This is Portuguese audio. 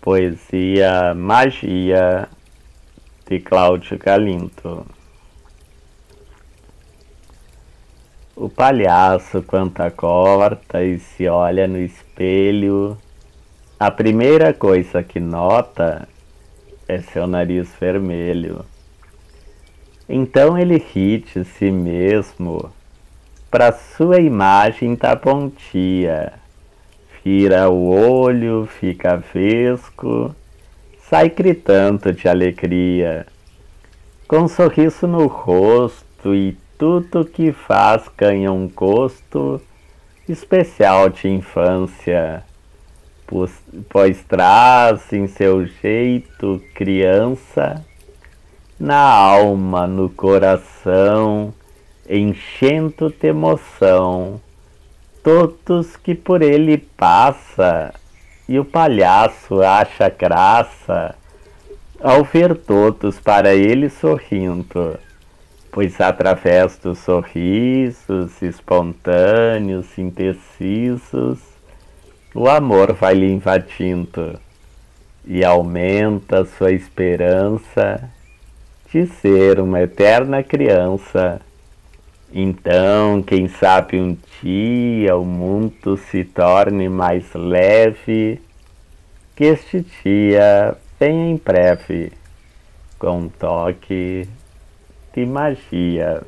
Poesia Magia de Cláudio Galinto. O palhaço canta corta e se olha no espelho. A primeira coisa que nota é seu nariz vermelho. Então ele ri de si mesmo, para sua imagem tá pontia Vira o olho, fica vesco, sai gritando de alegria, com um sorriso no rosto e tudo que faz ganha um gosto especial de infância, pois, pois traz em seu jeito criança, na alma, no coração, enchendo de emoção todos que por ele passa, e o palhaço acha graça ao ver todos para ele sorrindo, pois através dos sorrisos espontâneos, indecisos, o amor vai lhe invadindo e aumenta sua esperança de ser uma eterna criança então, quem sabe um dia o mundo se torne mais leve, que este dia venha em breve, com um toque de magia.